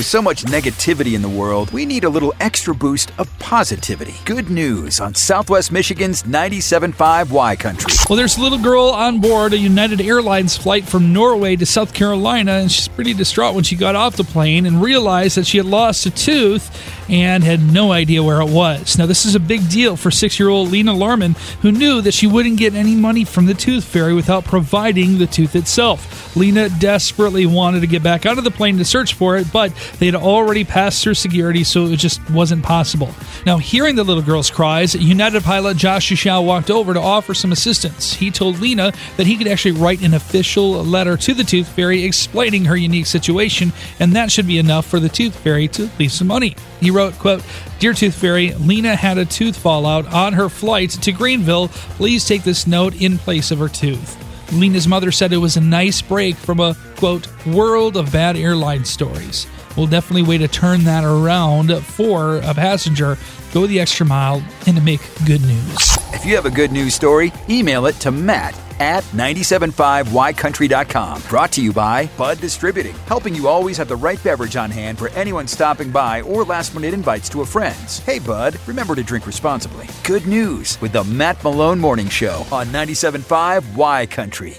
With so much negativity in the world, we need a little extra boost of positivity. Good news on Southwest Michigan's 97.5 Y Country. Well, there's a little girl on board a United Airlines flight from Norway to South Carolina, and she's pretty distraught when she got off the plane and realized that she had lost a tooth and had no idea where it was. Now, this is a big deal for six year old Lena Larman, who knew that she wouldn't get any money from the tooth fairy without providing the tooth itself. Lena desperately wanted to get back onto the plane to search for it, but they had already passed through security, so it just wasn't possible. Now, hearing the little girl's cries, United pilot Josh Shishao walked over to offer some assistance. He told Lena that he could actually write an official letter to the Tooth Fairy explaining her unique situation, and that should be enough for the Tooth Fairy to leave some money. He wrote, quote, Dear Tooth Fairy, Lena had a tooth fallout on her flight to Greenville. Please take this note in place of her tooth. Lena's mother said it was a nice break from a, quote, world of bad airline stories. We'll definitely way to turn that around for a passenger, go the extra mile, and to make good news. If you have a good news story, email it to Matt at 975ycountry.com. Brought to you by Bud Distributing, helping you always have the right beverage on hand for anyone stopping by or last minute invites to a friend's. Hey, Bud, remember to drink responsibly. Good news with the Matt Malone Morning Show on 975 Y Country.